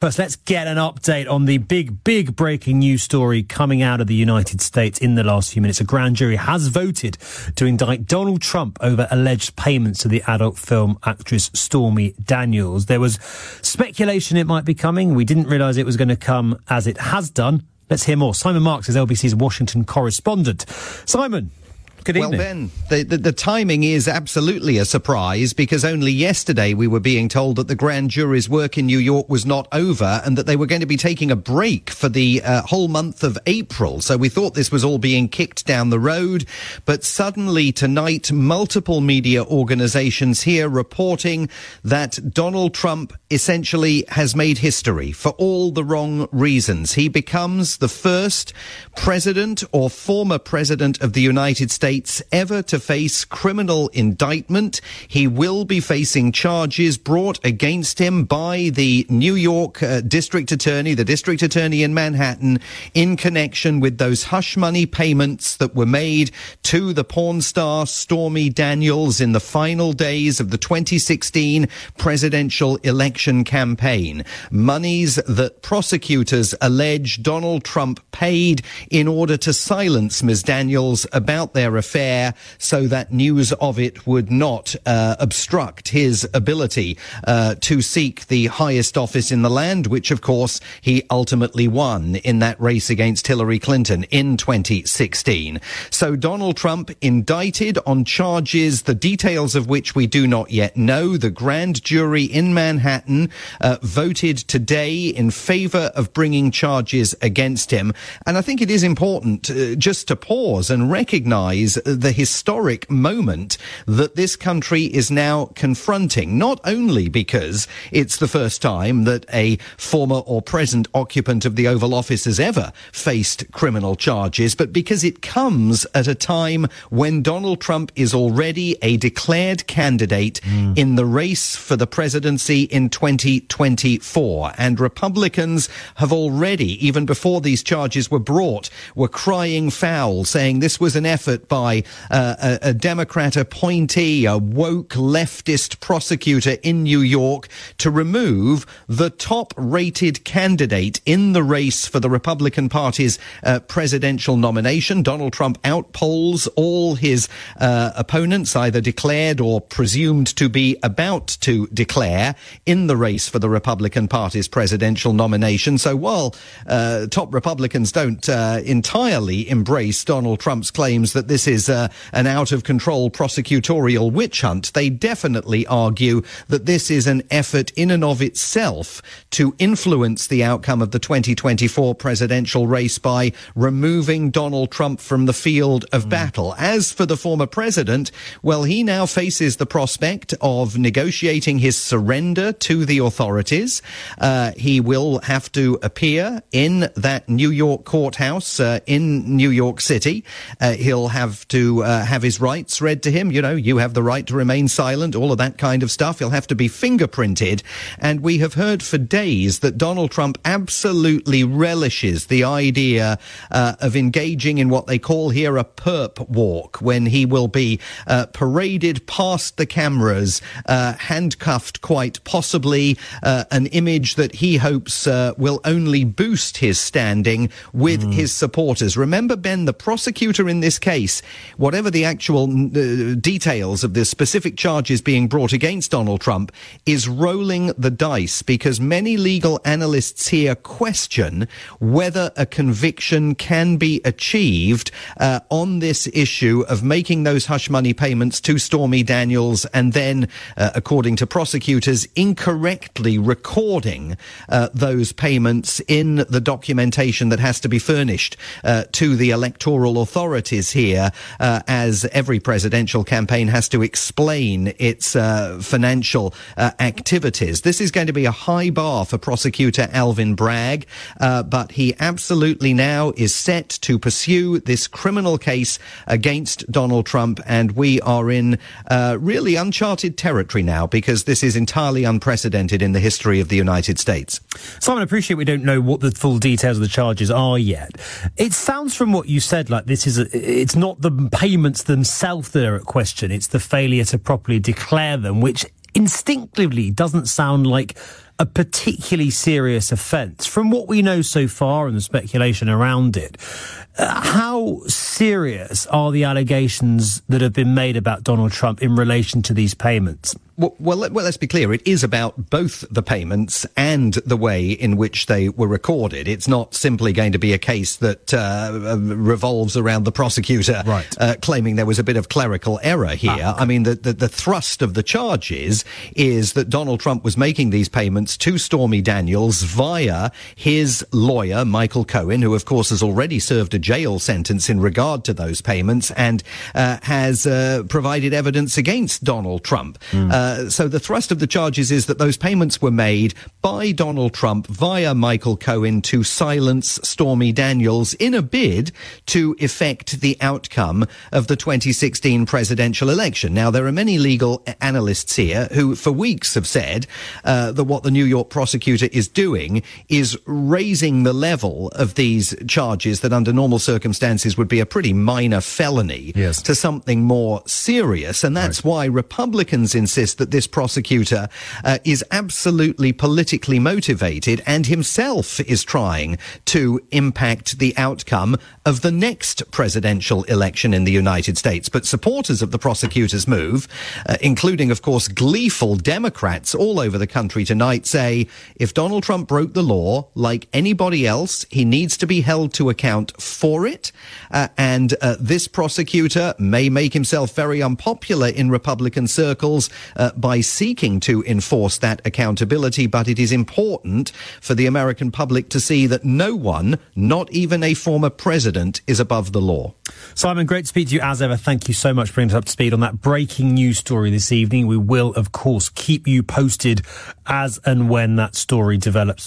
First, let's get an update on the big, big breaking news story coming out of the United States in the last few minutes. A grand jury has voted to indict Donald Trump over alleged payments to the adult film actress Stormy Daniels. There was speculation it might be coming. We didn't realize it was going to come as it has done. Let's hear more. Simon Marks is LBC's Washington correspondent. Simon, Good evening. Well, Ben, the, the, the, timing is absolutely a surprise because only yesterday we were being told that the grand jury's work in New York was not over and that they were going to be taking a break for the uh, whole month of April. So we thought this was all being kicked down the road. But suddenly tonight, multiple media organizations here reporting that Donald Trump essentially has made history for all the wrong reasons. He becomes the first president or former president of the United States States ever to face criminal indictment. He will be facing charges brought against him by the New York uh, District Attorney, the District Attorney in Manhattan, in connection with those hush money payments that were made to the porn star Stormy Daniels in the final days of the 2016 presidential election campaign. Monies that prosecutors allege Donald Trump paid in order to silence Ms. Daniels about their affair so that news of it would not uh, obstruct his ability uh, to seek the highest office in the land, which of course he ultimately won in that race against Hillary Clinton in 2016. So Donald Trump indicted on charges, the details of which we do not yet know. The grand jury in Manhattan uh, voted today in favor of bringing charges against him. And I think it is important uh, just to pause and recognize the historic moment that this country is now confronting, not only because it's the first time that a former or present occupant of the Oval Office has ever faced criminal charges, but because it comes at a time when Donald Trump is already a declared candidate mm. in the race for the presidency in 2024. And Republicans have already, even before these charges were brought, were crying foul, saying this was an effort by by uh, a, a, Democrat appointee, a woke leftist prosecutor in New York, to remove the top rated candidate in the race for the Republican Party's uh, presidential nomination. Donald Trump outpolls all his uh, opponents, either declared or presumed to be about to declare in the race for the Republican Party's presidential nomination. So while uh, top Republicans don't uh, entirely embrace Donald Trump's claims that this is uh, an out of control prosecutorial witch hunt. They definitely argue that this is an effort in and of itself to influence the outcome of the 2024 presidential race by removing Donald Trump from the field of mm. battle. As for the former president, well, he now faces the prospect of negotiating his surrender to the authorities. Uh, he will have to appear in that New York courthouse uh, in New York City. Uh, he'll have to uh, have his rights read to him. You know, you have the right to remain silent, all of that kind of stuff. He'll have to be fingerprinted. And we have heard for days that Donald Trump absolutely relishes the idea uh, of engaging in what they call here a perp walk, when he will be uh, paraded past the cameras, uh, handcuffed quite possibly, uh, an image that he hopes uh, will only boost his standing with mm. his supporters. Remember, Ben, the prosecutor in this case whatever the actual uh, details of the specific charges being brought against Donald Trump, is rolling the dice because many legal analysts here question whether a conviction can be achieved uh, on this issue of making those hush money payments to Stormy Daniels and then, uh, according to prosecutors, incorrectly recording uh, those payments in the documentation that has to be furnished uh, to the electoral authorities here uh, as every presidential campaign has to explain its uh, financial uh, activities. This is going to be a high bar for prosecutor Alvin Bragg, uh, but he absolutely now is set to pursue this criminal case against Donald Trump, and we are in really uncharted territory now because this is entirely unprecedented in the history of the United States. Simon, I appreciate we don't know what the full details of the charges are yet. It sounds from what you said like this is a, it's not the payments themselves that are at question. It's the failure to properly declare them, which instinctively doesn't sound like a particularly serious offence. From what we know so far and the speculation around it, uh, how serious are the allegations that have been made about Donald Trump in relation to these payments? Well, well, let, us be clear. It is about both the payments and the way in which they were recorded. It's not simply going to be a case that uh, uh revolves around the prosecutor right. uh, claiming there was a bit of clerical error here. Ah, okay. I mean, the, the, the, thrust of the charges is that Donald Trump was making these payments to Stormy Daniels via his lawyer, Michael Cohen, who, of course, has already served a jail sentence in regard to those payments and uh, has uh, provided evidence against Donald Trump. Mm. Uh, so the thrust of the charges is that those payments were made by Donald Trump via Michael Cohen to silence Stormy Daniels in a bid to effect the outcome of the 2016 presidential election. Now, there are many legal analysts here who, for weeks, have said uh, that what the New York prosecutor is doing is raising the level of these charges that, under normal circumstances, would be a pretty minor felony yes. to something more serious. And that's right. why Republicans insist that this prosecutor uh, is absolutely politically motivated and himself is trying to impact the outcome of the next presidential election in the United States. But supporters of the prosecutor's move, uh, including, of course, gleeful Democrats all over the country tonight, say if Donald Trump broke the law, like anybody else, he needs to be held to account for it. Uh, and uh, this prosecutor may make himself very unpopular in Republican circles uh, by seeking to enforce that accountability, but it is important for the American public to see that no one, not even a former president, is above the law. Simon, great to speak to you as ever. Thank you so much for bringing us up to speed on that breaking news story this evening. We will, of course, keep you posted as and when that story develops.